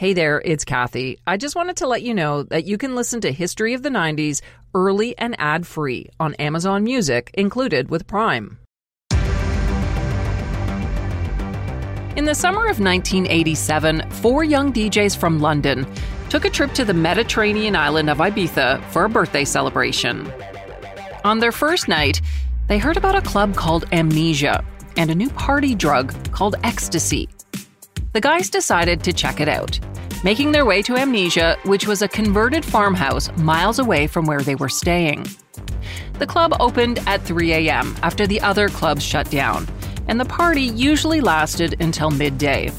Hey there, it's Kathy. I just wanted to let you know that you can listen to History of the 90s early and ad free on Amazon Music, included with Prime. In the summer of 1987, four young DJs from London took a trip to the Mediterranean island of Ibiza for a birthday celebration. On their first night, they heard about a club called Amnesia and a new party drug called ecstasy. The guys decided to check it out making their way to Amnesia, which was a converted farmhouse miles away from where they were staying. The club opened at 3 a.m. after the other clubs shut down, and the party usually lasted until midday.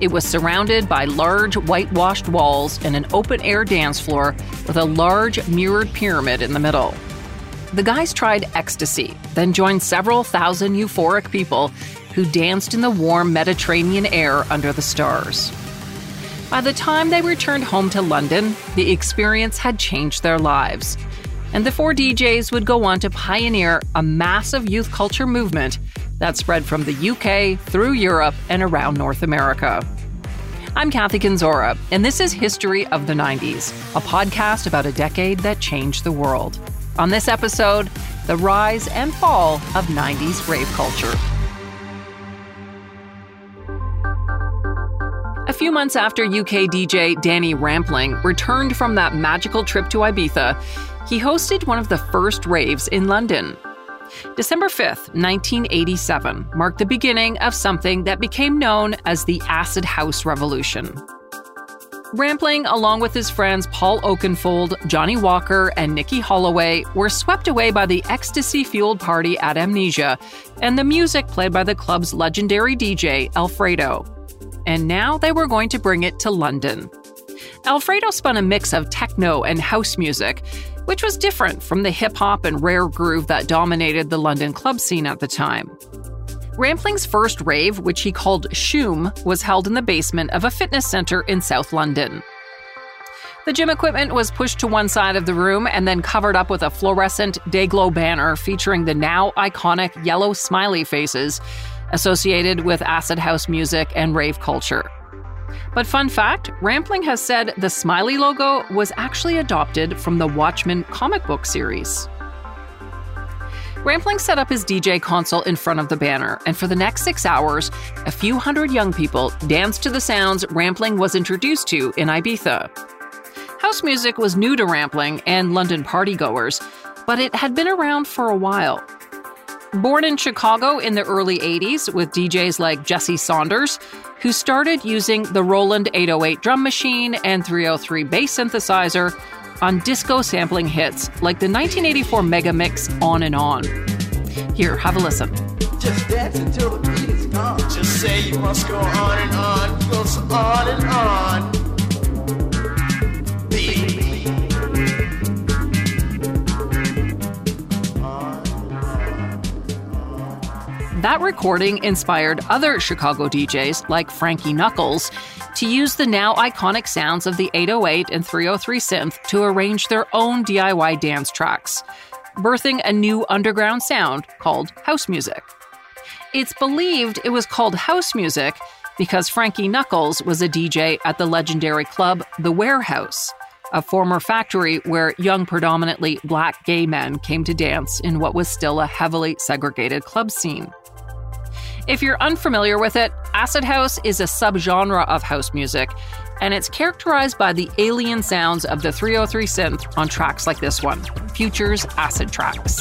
It was surrounded by large whitewashed walls and an open air dance floor with a large mirrored pyramid in the middle. The guys tried ecstasy, then joined several thousand euphoric people who danced in the warm Mediterranean air under the stars. By the time they returned home to London, the experience had changed their lives. And the four DJs would go on to pioneer a massive youth culture movement that spread from the UK through Europe and around North America. I'm Kathy Kenzora, and this is History of the 90s, a podcast about a decade that changed the world. On this episode, the rise and fall of 90s rave culture. A few months after UK DJ Danny Rampling returned from that magical trip to Ibiza, he hosted one of the first raves in London. December 5th, 1987, marked the beginning of something that became known as the Acid House Revolution. Rampling, along with his friends Paul Oakenfold, Johnny Walker, and Nicky Holloway, were swept away by the ecstasy fueled party at Amnesia and the music played by the club's legendary DJ, Alfredo and now they were going to bring it to London. Alfredo spun a mix of techno and house music, which was different from the hip hop and rare groove that dominated the London club scene at the time. Rampling's first rave, which he called Shoom, was held in the basement of a fitness center in South London. The gym equipment was pushed to one side of the room and then covered up with a fluorescent Dayglow banner featuring the now iconic yellow smiley faces associated with acid house music and rave culture. But fun fact Rampling has said the smiley logo was actually adopted from the Watchmen comic book series. Rampling set up his DJ console in front of the banner, and for the next six hours, a few hundred young people danced to the sounds Rampling was introduced to in Ibiza. House music was new to Rampling and London partygoers, but it had been around for a while. Born in Chicago in the early 80s with DJs like Jesse Saunders, who started using the Roland 808 drum machine and 303 bass synthesizer on disco sampling hits like the 1984 mega mix On and On. Here, have a listen. Just dance until the beat is gone. Just say you must go on and on, goes on and on. That recording inspired other Chicago DJs like Frankie Knuckles to use the now iconic sounds of the 808 and 303 synth to arrange their own DIY dance tracks, birthing a new underground sound called house music. It's believed it was called house music because Frankie Knuckles was a DJ at the legendary club The Warehouse, a former factory where young, predominantly black gay men came to dance in what was still a heavily segregated club scene. If you're unfamiliar with it, acid house is a subgenre of house music, and it's characterized by the alien sounds of the 303 synth on tracks like this one, Phuture's Acid Tracks.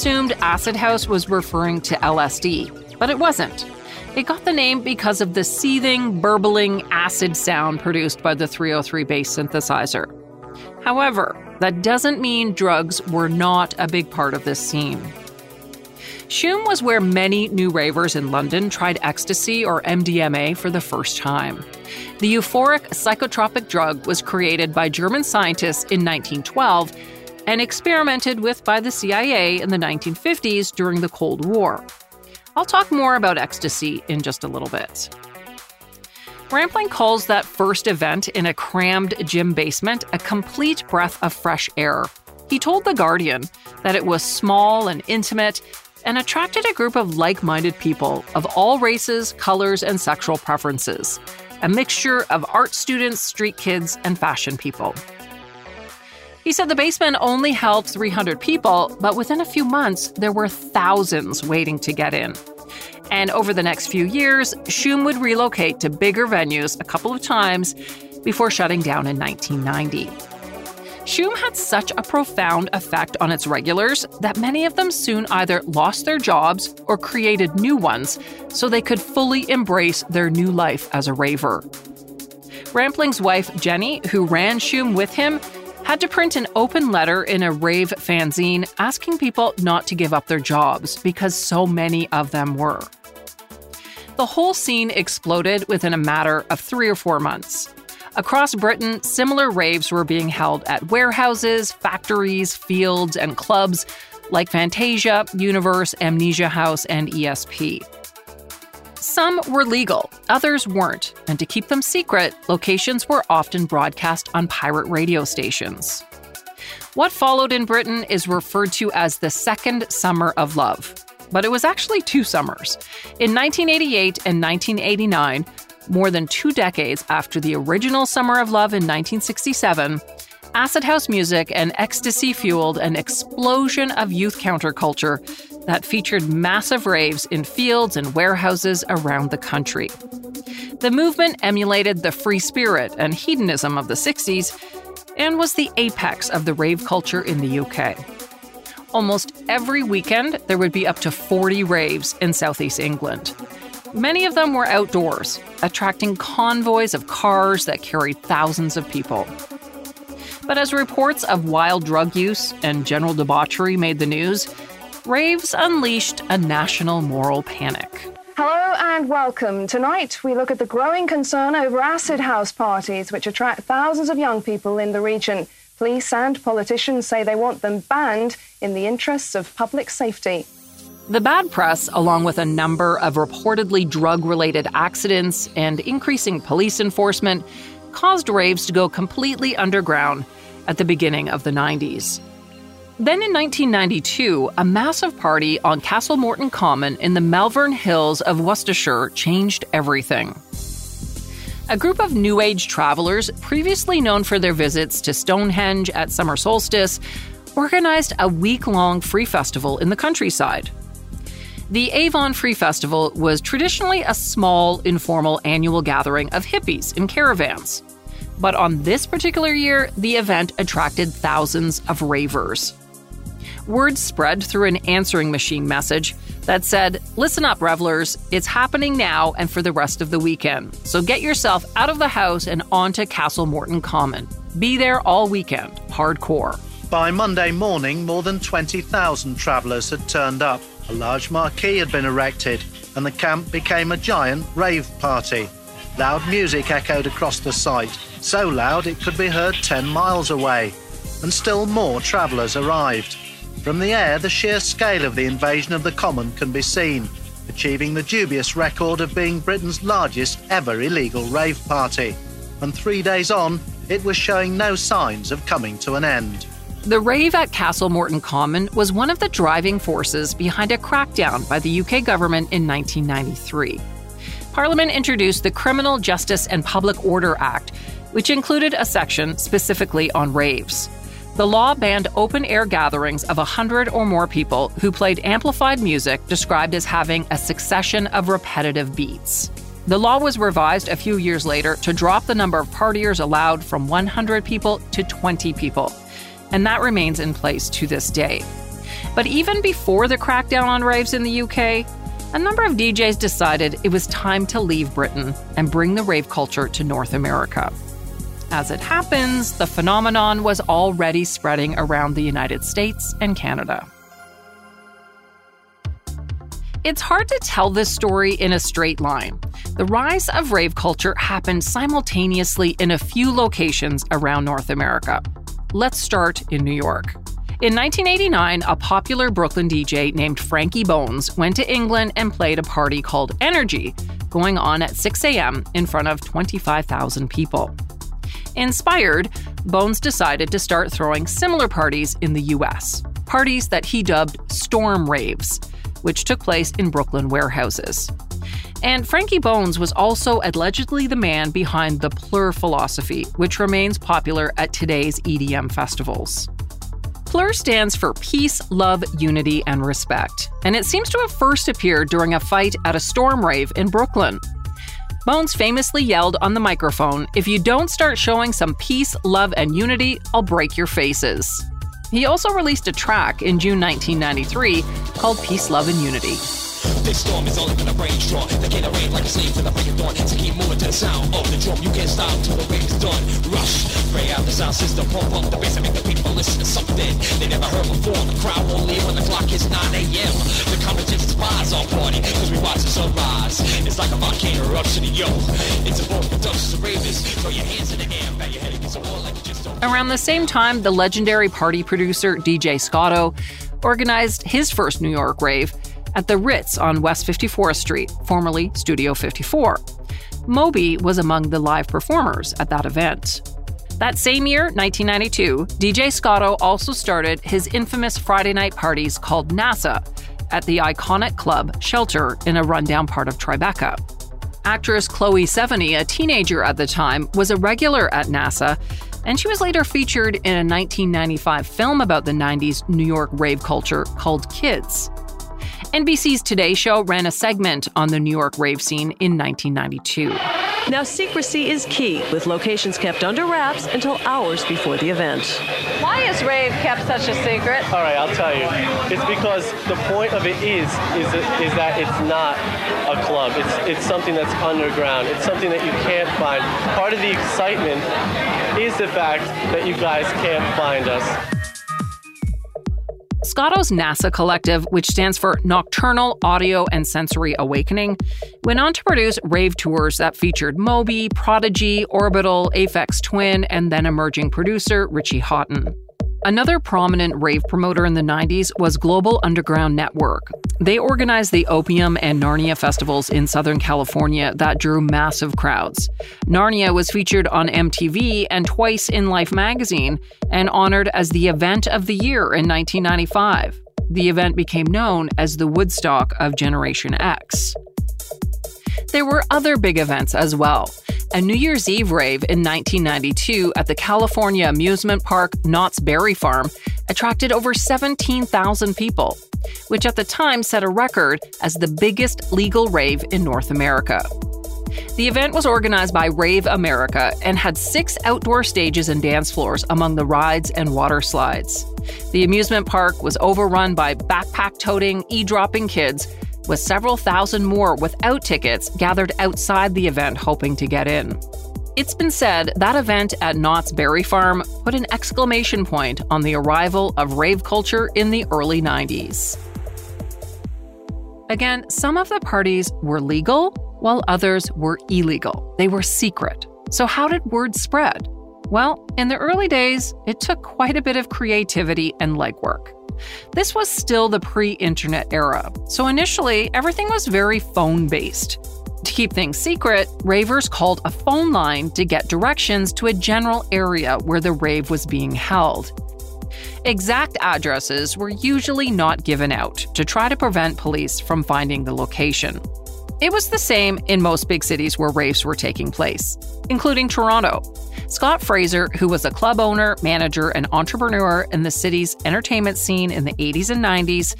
Assumed acid house was referring to LSD, but it wasn't. It got the name because of the seething, burbling acid sound produced by the 303 bass synthesizer. However, that doesn't mean drugs were not a big part of this scene. Shoom was where many new ravers in London tried ecstasy or MDMA for the first time. The euphoric psychotropic drug was created by German scientists in 1912 and experimented with by the CIA in the 1950s during the Cold War. I'll talk more about ecstasy in just a little bit. Rampling calls that first event in a crammed gym basement a complete breath of fresh air. He told The Guardian that it was small and intimate and attracted a group of like minded people of all races, colors, and sexual preferences a mixture of art students, street kids, and fashion people. He said the basement only held 300 people, but within a few months, there were thousands waiting to get in. And over the next few years, Shoom would relocate to bigger venues a couple of times before shutting down in 1990. Shoom had such a profound effect on its regulars that many of them soon either lost their jobs or created new ones so they could fully embrace their new life as a raver. Rampling's wife, Jenny, who ran Shoom with him, had to print an open letter in a rave fanzine asking people not to give up their jobs because so many of them were. The whole scene exploded within a matter of three or four months. Across Britain, similar raves were being held at warehouses, factories, fields, and clubs like Fantasia, Universe, Amnesia House, and ESP. Some were legal, others weren't, and to keep them secret, locations were often broadcast on pirate radio stations. What followed in Britain is referred to as the Second Summer of Love, but it was actually two summers. In 1988 and 1989, more than two decades after the original Summer of Love in 1967, acid house music and ecstasy fueled an explosion of youth counterculture that featured massive raves in fields and warehouses around the country. The movement emulated the free spirit and hedonism of the 60s and was the apex of the rave culture in the UK. Almost every weekend, there would be up to 40 raves in southeast England. Many of them were outdoors, attracting convoys of cars that carried thousands of people. But as reports of wild drug use and general debauchery made the news, raves unleashed a national moral panic. Hello and welcome. Tonight we look at the growing concern over acid house parties, which attract thousands of young people in the region. Police and politicians say they want them banned in the interests of public safety. The bad press, along with a number of reportedly drug related accidents and increasing police enforcement, caused raves to go completely underground at the beginning of the 90s. Then in 1992, a massive party on Castlemorton Common in the Malvern Hills of Worcestershire changed everything. A group of New Age travelers, previously known for their visits to Stonehenge at summer solstice, organized a week long free festival in the countryside. The Avon Free Festival was traditionally a small, informal annual gathering of hippies in caravans. But on this particular year, the event attracted thousands of ravers. Word spread through an answering machine message that said, Listen up, revelers, it's happening now and for the rest of the weekend. So get yourself out of the house and onto Castlemorton Common. Be there all weekend, hardcore. By Monday morning, more than 20,000 travellers had turned up. A large marquee had been erected, and the camp became a giant rave party. Loud music echoed across the site, so loud it could be heard 10 miles away. And still more travellers arrived. From the air, the sheer scale of the invasion of the common can be seen, achieving the dubious record of being Britain's largest ever illegal rave party. And three days on, it was showing no signs of coming to an end. The rave at Castlemorton Common was one of the driving forces behind a crackdown by the UK government in 1993. Parliament introduced the Criminal Justice and Public Order Act, which included a section specifically on raves. The law banned open air gatherings of 100 or more people who played amplified music described as having a succession of repetitive beats. The law was revised a few years later to drop the number of partiers allowed from 100 people to 20 people and that remains in place to this day. But even before the crackdown on raves in the UK, a number of DJs decided it was time to leave Britain and bring the rave culture to North America. As it happens, the phenomenon was already spreading around the United States and Canada. It's hard to tell this story in a straight line. The rise of rave culture happened simultaneously in a few locations around North America. Let's start in New York. In 1989, a popular Brooklyn DJ named Frankie Bones went to England and played a party called Energy, going on at 6 a.m. in front of 25,000 people. Inspired, Bones decided to start throwing similar parties in the US, parties that he dubbed storm raves, which took place in Brooklyn warehouses. And Frankie Bones was also allegedly the man behind the Plur philosophy, which remains popular at today's EDM festivals. Plur stands for peace, love, unity, and respect, and it seems to have first appeared during a fight at a storm rave in Brooklyn. Bones famously yelled on the microphone, If you don't start showing some peace, love, and unity, I'll break your faces. He also released a track in June 1993 called Peace, Love, and Unity. This storm is only gonna rain short. They can't rain like a slave to the break of dawn. To keep moving to the sound of the drum, you can't stop till the rain is done. Rush, spray out the sound system, pump up the bass and make the people listen to something they never heard before. The crowd won't leave when the clock hits 9 a.m. The competition spies all party, cause we watch the sunrise. It's like a volcano eruption, yo. It's a boat production of ravens. Throw your hands in the air, bang your head against the wall like you just don't. Around the same time, the legendary party producer DJ Scotto organized his first New York rave at the Ritz on West 54th Street, formerly Studio 54. Moby was among the live performers at that event. That same year, 1992, DJ Scotto also started his infamous Friday night parties called NASA at the iconic club Shelter in a rundown part of Tribeca. Actress Chloe Sevigny, a teenager at the time, was a regular at NASA, and she was later featured in a 1995 film about the 90s New York rave culture called Kids. NBC's Today Show ran a segment on the New York rave scene in 1992. Now, secrecy is key, with locations kept under wraps until hours before the event. Why is rave kept such a secret? All right, I'll tell you. It's because the point of it is is is that it's not a club. It's it's something that's underground. It's something that you can't find. Part of the excitement is the fact that you guys can't find us. Scotto's NASA Collective, which stands for Nocturnal Audio and Sensory Awakening, went on to produce rave tours that featured Moby, Prodigy, Orbital, Aphex Twin, and then emerging producer Richie Hawtin. Another prominent rave promoter in the 90s was Global Underground Network. They organized the Opium and Narnia festivals in Southern California that drew massive crowds. Narnia was featured on MTV and twice in Life magazine and honored as the event of the year in 1995. The event became known as the Woodstock of Generation X. There were other big events as well a New Year's Eve rave in 1992 at the California amusement park Knott's Berry Farm attracted over 17,000 people, which at the time set a record as the biggest legal rave in North America. The event was organized by Rave America and had six outdoor stages and dance floors among the rides and water slides. The amusement park was overrun by backpack toting, e dropping kids with several thousand more without tickets gathered outside the event hoping to get in. It's been said that event at Knott's Berry Farm put an exclamation point on the arrival of rave culture in the early 90s. Again, some of the parties were legal, while others were illegal. They were secret. So, how did word spread? Well, in the early days, it took quite a bit of creativity and legwork. This was still the pre internet era, so initially everything was very phone based. To keep things secret, ravers called a phone line to get directions to a general area where the rave was being held. Exact addresses were usually not given out to try to prevent police from finding the location. It was the same in most big cities where raves were taking place, including Toronto. Scott Fraser, who was a club owner, manager, and entrepreneur in the city's entertainment scene in the 80s and 90s,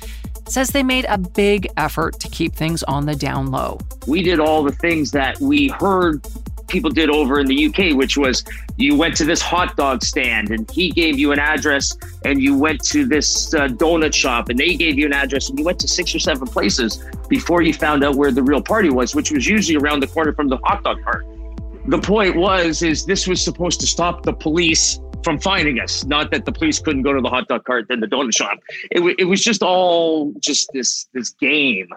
says they made a big effort to keep things on the down low. We did all the things that we heard people did over in the UK, which was you went to this hot dog stand and he gave you an address, and you went to this uh, donut shop and they gave you an address, and you went to six or seven places before you found out where the real party was, which was usually around the corner from the hot dog cart. The point was, is this was supposed to stop the police from finding us. Not that the police couldn't go to the hot dog cart and the donut shop. It, it was just all just this this game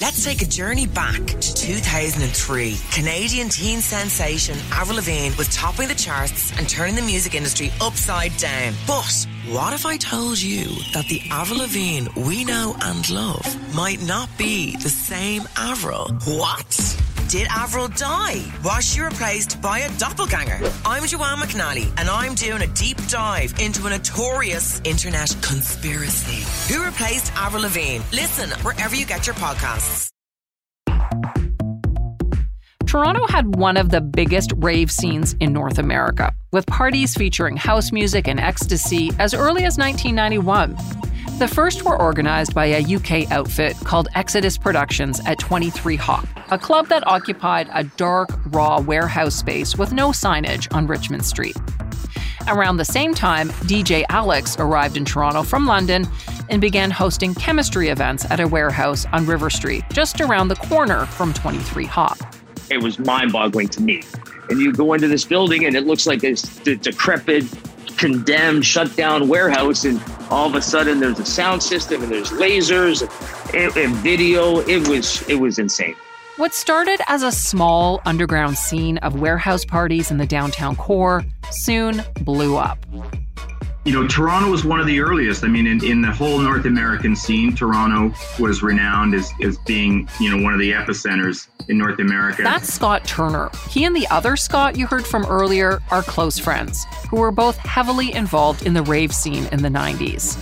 Let's take a journey back to 2003. Canadian teen sensation Avril Lavigne was topping the charts and turning the music industry upside down. But what if I told you that the Avril Lavigne we know and love might not be the same Avril? What? Did Avril die? Was she replaced by a doppelganger? I'm Joanne McNally, and I'm doing a deep dive into a notorious internet conspiracy. Who replaced Avril Lavigne? Listen wherever you get your podcasts. Toronto had one of the biggest rave scenes in North America, with parties featuring house music and ecstasy as early as 1991. The first were organized by a UK outfit called Exodus Productions at 23 Hop, a club that occupied a dark, raw warehouse space with no signage on Richmond Street. Around the same time, DJ Alex arrived in Toronto from London and began hosting chemistry events at a warehouse on River Street, just around the corner from 23 Hop. It was mind boggling to me. And you go into this building and it looks like this decrepit, condemned, shut down warehouse. And all of a sudden there's a sound system and there's lasers and, and video. It was it was insane. What started as a small underground scene of warehouse parties in the downtown core soon blew up you know, Toronto was one of the earliest. I mean, in, in the whole North American scene, Toronto was renowned as, as being, you know, one of the epicenters in North America. That's Scot Turner. He and the other Scott you heard from earlier are close friends, who were both heavily involved in the rave scene in the 90s.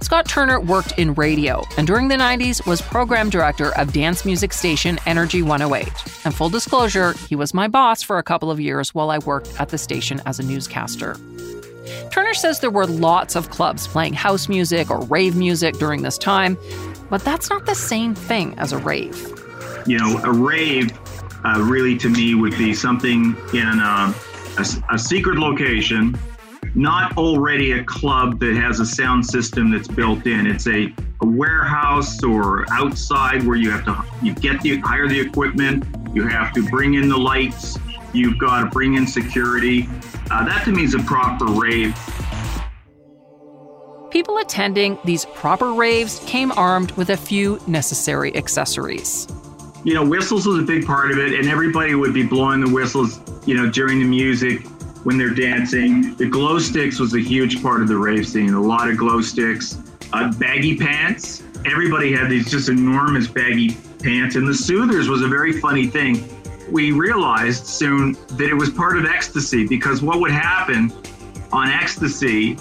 Scot Turner worked in radio and during the 90s was program director of dance music station Energy 108. And full disclosure, he was my boss for a couple of years while I worked at the station as a newscaster. Turner says there were lots of clubs playing house music or rave music during this time, but that's not the same thing as a rave. You know, a rave uh, really to me would be something in a, a, a secret location, not already a club that has a sound system that's built in. It's a, a warehouse or outside where you have to you get the hire the equipment, you have to bring in the lights, you've got to bring in security. Uh, that to me is a proper rave. People attending these proper raves came armed with a few necessary accessories. You know, whistles was a big part of it, and everybody would be blowing the whistles, you know, during the music when they're dancing. The glow sticks was a huge part of the rave scene. A lot of glow sticks, uh, baggy pants. Everybody had these just enormous baggy pants, and the soothers was a very funny thing we realized soon that it was part of ecstasy because what would happen on ecstasy,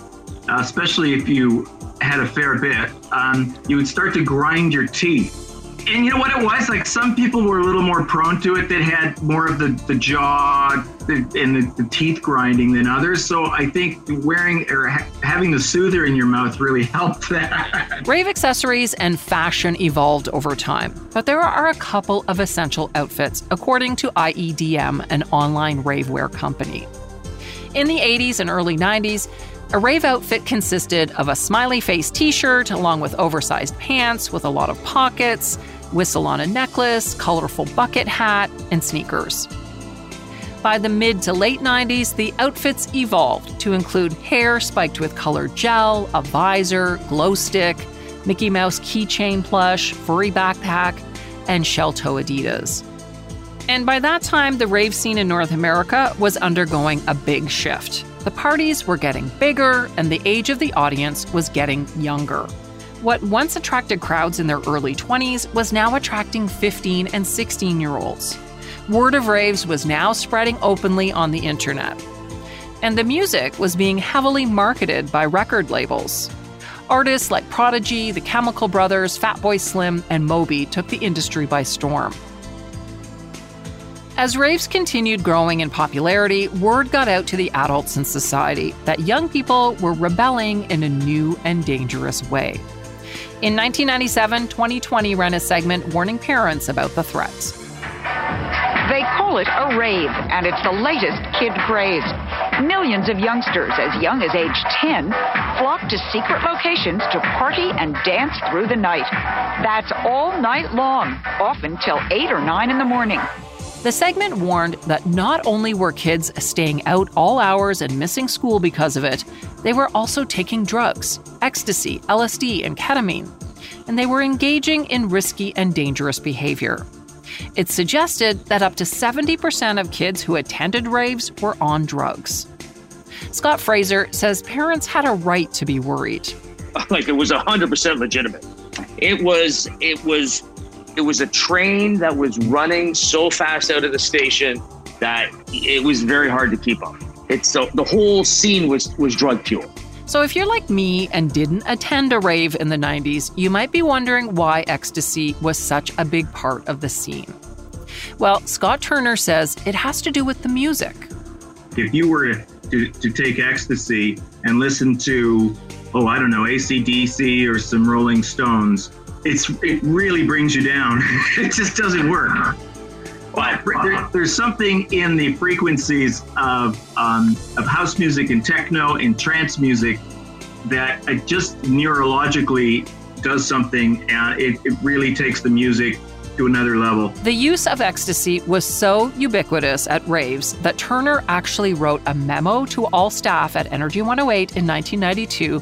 especially if you had a fair bit, um, you would start to grind your teeth and you know what it was? Like some people were a little more prone to it that had more of the, the jaw and the, the teeth grinding than others. So I think wearing or ha- having the soother in your mouth really helped that. Rave accessories and fashion evolved over time, but there are a couple of essential outfits, according to IEDM, an online rave wear company. In the 80s and early 90s, a rave outfit consisted of a smiley face t shirt along with oversized pants with a lot of pockets, whistle on a necklace, colorful bucket hat, and sneakers. By the mid to late 90s, the outfits evolved to include hair spiked with colored gel, a visor, glow stick, Mickey Mouse keychain plush, furry backpack, and shell toe Adidas. And by that time, the rave scene in North America was undergoing a big shift. The parties were getting bigger, and the age of the audience was getting younger. What once attracted crowds in their early 20s was now attracting 15 and 16 year olds. Word of raves was now spreading openly on the internet. And the music was being heavily marketed by record labels. Artists like Prodigy, the Chemical Brothers, Fatboy Slim, and Moby took the industry by storm. As raves continued growing in popularity, word got out to the adults in society that young people were rebelling in a new and dangerous way. In 1997, 2020 ran a segment warning parents about the threats. They call it a rave, and it's the latest kid craze. Millions of youngsters as young as age 10 flock to secret locations to party and dance through the night. That's all night long, often till 8 or 9 in the morning. The segment warned that not only were kids staying out all hours and missing school because of it, they were also taking drugs ecstasy, LSD, and ketamine. and they were engaging in risky and dangerous behavior. It suggested that up to 70% of kids who attended raves were on drugs. Scott Fraser says parents had a right to be worried. Like it was 100% legitimate. It was it was it was a train that was running so fast out of the station that it was very hard to keep up. It's so the whole scene was was drug fueled. So, if you're like me and didn't attend a rave in the 90s, you might be wondering why ecstasy was such a big part of the scene. Well, Scot Turner says it has to do with the music. If you were to, to take ecstasy and listen to, oh, I don't know, ACDC or some Rolling Stones, it's, it really brings you down. it just doesn't work. But there, there's something in the frequencies of, um, of house music and techno and trance music that just neurologically does something and it, it really takes the music to another level. The use of ecstasy was so ubiquitous at raves that Turner actually wrote a memo to all staff at Energy 108 in 1992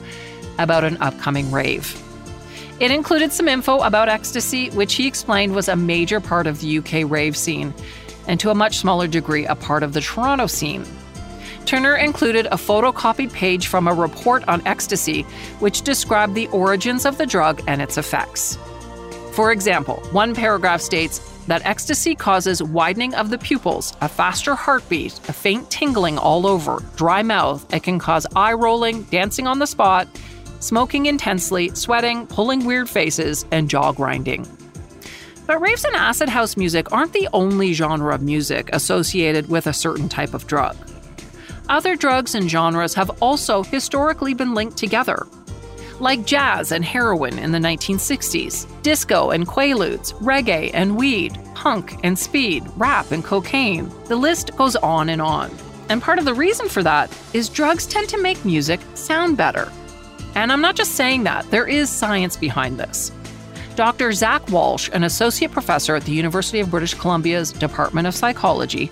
about an upcoming rave. It included some info about ecstasy, which he explained was a major part of the UK rave scene, and to a much smaller degree, a part of the Toronto scene. Turner included a photocopied page from a report on ecstasy, which described the origins of the drug and its effects. For example, one paragraph states that ecstasy causes widening of the pupils, a faster heartbeat, a faint tingling all over, dry mouth. It can cause eye rolling, dancing on the spot, smoking intensely, sweating, pulling weird faces, and jaw grinding. But raves and acid house music aren't the only genre of music associated with a certain type of drug. Other drugs and genres have also historically been linked together, like jazz and heroin in the 1960s, disco and quaaludes, reggae and weed, punk and speed, rap and cocaine. The list goes on and on. And part of the reason for that is drugs tend to make music sound better. And I'm not just saying that, there is science behind this. Dr. Zach Walsh, an associate professor at the University of British Columbia's Department of Psychology,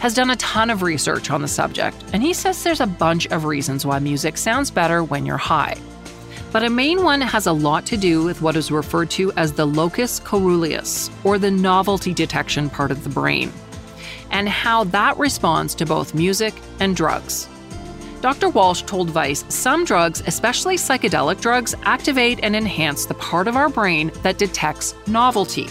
has done a ton of research on the subject, and he says there's a bunch of reasons why music sounds better when you're high. But a main one has a lot to do with what is referred to as the locus coeruleus, or the novelty detection part of the brain, and how that responds to both music and drugs. Dr. Walsh told Vice some drugs, especially psychedelic drugs, activate and enhance the part of our brain that detects novelty.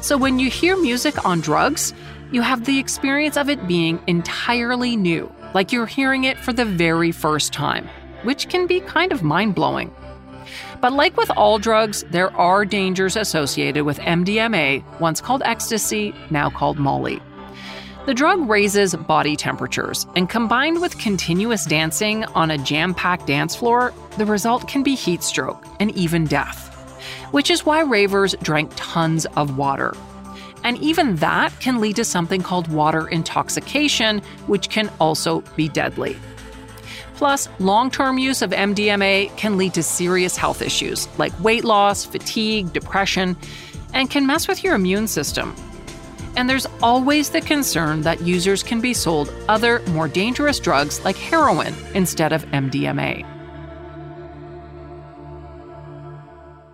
So when you hear music on drugs, you have the experience of it being entirely new, like you're hearing it for the very first time, which can be kind of mind blowing. But like with all drugs, there are dangers associated with MDMA, once called ecstasy, now called Molly. The drug raises body temperatures, and combined with continuous dancing on a jam packed dance floor, the result can be heat stroke and even death. Which is why ravers drank tons of water. And even that can lead to something called water intoxication, which can also be deadly. Plus, long term use of MDMA can lead to serious health issues like weight loss, fatigue, depression, and can mess with your immune system, and there's always the concern that users can be sold other, more dangerous drugs like heroin instead of MDMA.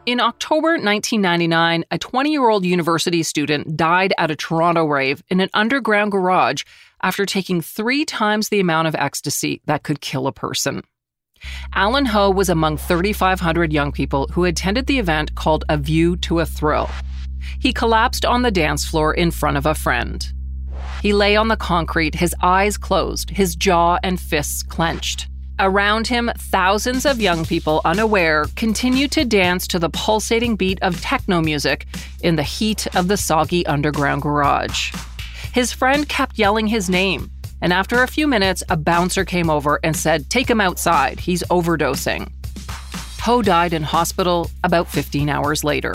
In October 1999, a 20 year old university student died at a Toronto rave in an underground garage after taking three times the amount of ecstasy that could kill a person. Alan Ho was among 3,500 young people who attended the event called A View to a Thrill. He collapsed on the dance floor in front of a friend. He lay on the concrete, his eyes closed, his jaw and fists clenched. Around him, thousands of young people, unaware, continued to dance to the pulsating beat of techno music in the heat of the soggy underground garage. His friend kept yelling his name, and after a few minutes, a bouncer came over and said, Take him outside, he's overdosing. Ho died in hospital about 15 hours later.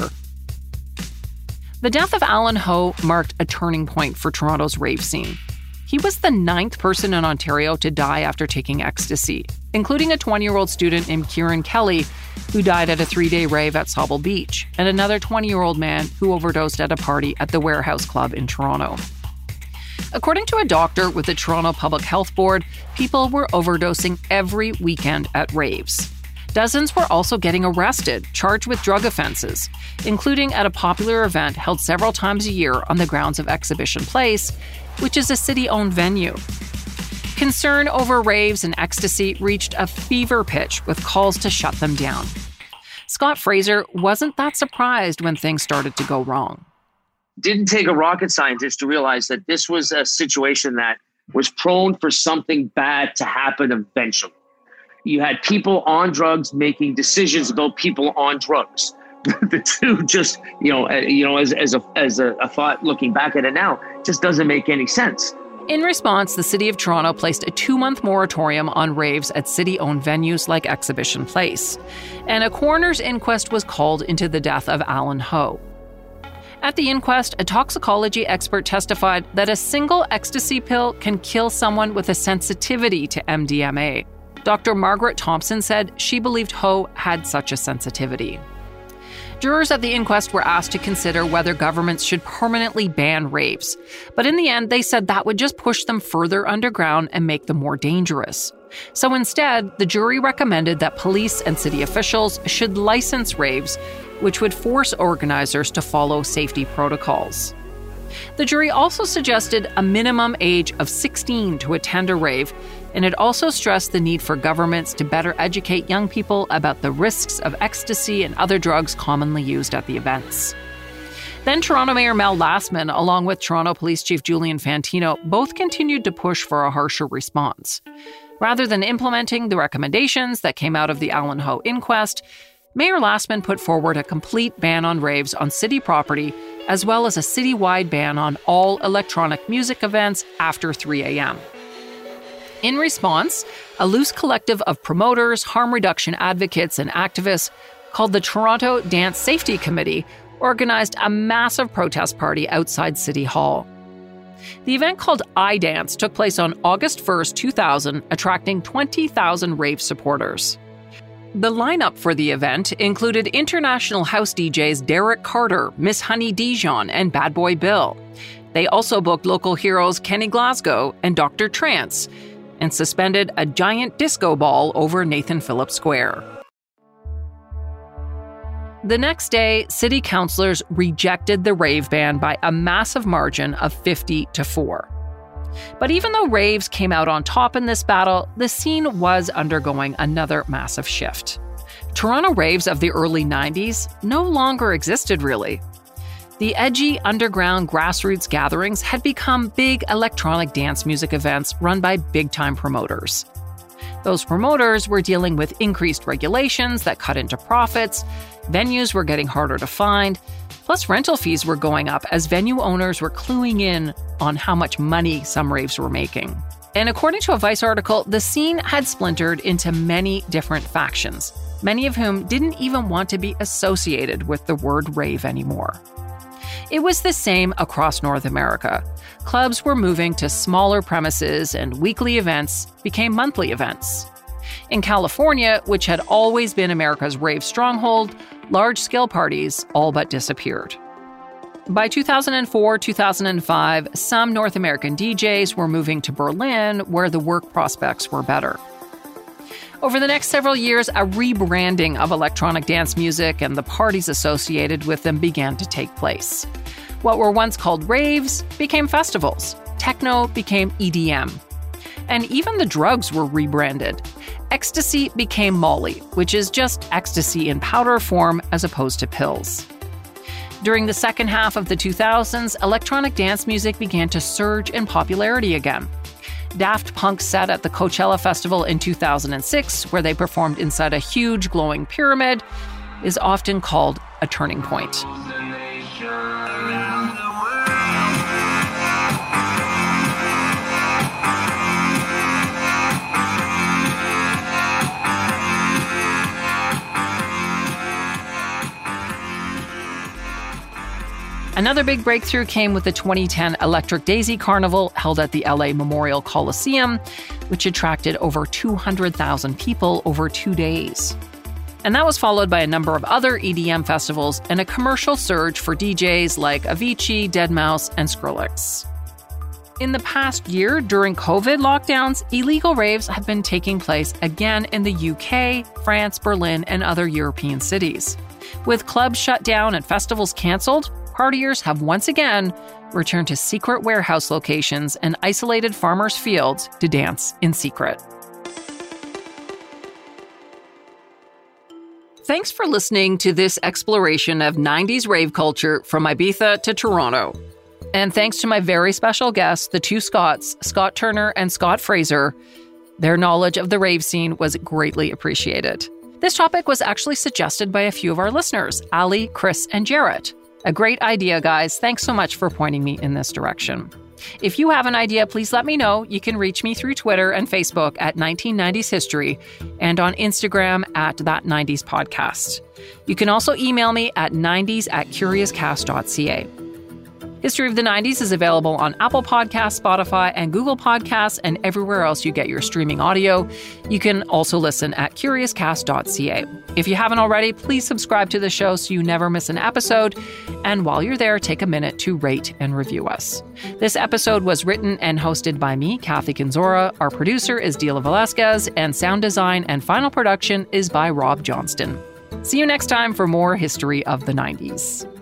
The death of Alan Ho marked a turning point for Toronto's rave scene. He was the ninth person in Ontario to die after taking ecstasy, including a 20 year old student named Kieran Kelly, who died at a three day rave at Sauble Beach, and another 20 year old man who overdosed at a party at the Warehouse Club in Toronto. According to a doctor with the Toronto Public Health Board, people were overdosing every weekend at raves. Dozens were also getting arrested, charged with drug offenses, including at a popular event held several times a year on the grounds of Exhibition Place, which is a city owned venue. Concern over raves and ecstasy reached a fever pitch with calls to shut them down. Scott Fraser wasn't that surprised when things started to go wrong. Didn't take a rocket scientist to realize that this was a situation that was prone for something bad to happen eventually. You had people on drugs making decisions about people on drugs. the two just, you know, you know, as, as a as a, a thought looking back at it now, just doesn't make any sense. In response, the City of Toronto placed a two month moratorium on raves at city owned venues like Exhibition Place. And a coroner's inquest was called into the death of Alan Ho. At the inquest, a toxicology expert testified that a single ecstasy pill can kill someone with a sensitivity to MDMA. Dr. Margaret Thompson said she believed Ho had such a sensitivity. Jurors at the inquest were asked to consider whether governments should permanently ban raves, but in the end, they said that would just push them further underground and make them more dangerous. So instead, the jury recommended that police and city officials should license raves, which would force organizers to follow safety protocols. The jury also suggested a minimum age of 16 to attend a rave and it also stressed the need for governments to better educate young people about the risks of ecstasy and other drugs commonly used at the events. Then Toronto Mayor Mel Lastman, along with Toronto Police Chief Julian Fantino, both continued to push for a harsher response. Rather than implementing the recommendations that came out of the Alan Ho inquest, Mayor Lastman put forward a complete ban on raves on city property, as well as a citywide ban on all electronic music events after 3 a.m. In response, a loose collective of promoters, harm reduction advocates, and activists called the Toronto Dance Safety Committee organized a massive protest party outside City Hall. The event called I Dance took place on August 1st, 2000, attracting 20,000 rave supporters. The lineup for the event included international house DJs Derrick Carter, Miss Honey Dijon, and Bad Boy Bill. They also booked local heroes Kenny Glasgow and Dr. Trance, and suspended a giant disco ball over Nathan Phillips Square. The next day, city councilors rejected the rave ban by a massive margin of 50 to 4. But even though raves came out on top in this battle, the scene was undergoing another massive shift. Toronto raves of the early 90s no longer existed really. The edgy underground grassroots gatherings had become big electronic dance music events run by big time promoters. Those promoters were dealing with increased regulations that cut into profits, venues were getting harder to find, plus rental fees were going up as venue owners were cluing in on how much money some raves were making. And according to a Vice article, the scene had splintered into many different factions, many of whom didn't even want to be associated with the word rave anymore. It was the same across North America. Clubs were moving to smaller premises, and weekly events became monthly events. In California, which had always been America's rave stronghold, large scale parties all but disappeared. By 2004 2005, some North American DJs were moving to Berlin, where the work prospects were better. Over the next several years, a rebranding of electronic dance music and the parties associated with them began to take place. What were once called raves became festivals, techno became EDM. And even the drugs were rebranded. Ecstasy became Molly, which is just ecstasy in powder form as opposed to pills. During the second half of the 2000s, electronic dance music began to surge in popularity again. Daft Punk set at the Coachella Festival in 2006, where they performed inside a huge glowing pyramid, is often called a turning point. Another big breakthrough came with the 2010 Electric Daisy Carnival held at the LA Memorial Coliseum, which attracted over 200,000 people over two days. And that was followed by a number of other EDM festivals and a commercial surge for DJs like Avicii, Deadmau5, and Skrillex. In the past year, during COVID lockdowns, illegal raves have been taking place again in the UK, France, Berlin, and other European cities. With clubs shut down and festivals canceled, partiers have once again returned to secret warehouse locations and isolated farmers' fields to dance in secret. Thanks for listening to this exploration of 90s rave culture from Ibiza to Toronto. And thanks to my very special guests, the two Scots, Scot Turner and Scott Fraser. Their knowledge of the rave scene was greatly appreciated. This topic was actually suggested by a few of our listeners, Ali, Chris, and Jarrett. A great idea, guys. Thanks so much for pointing me in this direction. If you have an idea, please let me know. You can reach me through Twitter and Facebook at 1990s History and on Instagram at That 90s Podcast. You can also email me at 90s at curiouscast.ca. History of the 90s is available on Apple Podcasts, Spotify, and Google Podcasts, and everywhere else you get your streaming audio. You can also listen at curiouscast.ca. If you haven't already, please subscribe to the show so you never miss an episode. And while you're there, take a minute to rate and review us. This episode was written and hosted by me, Kathy Kenzora. Our producer is Dila Velasquez, and sound design and final production is by Rob Johnston. See you next time for more history of the 90s.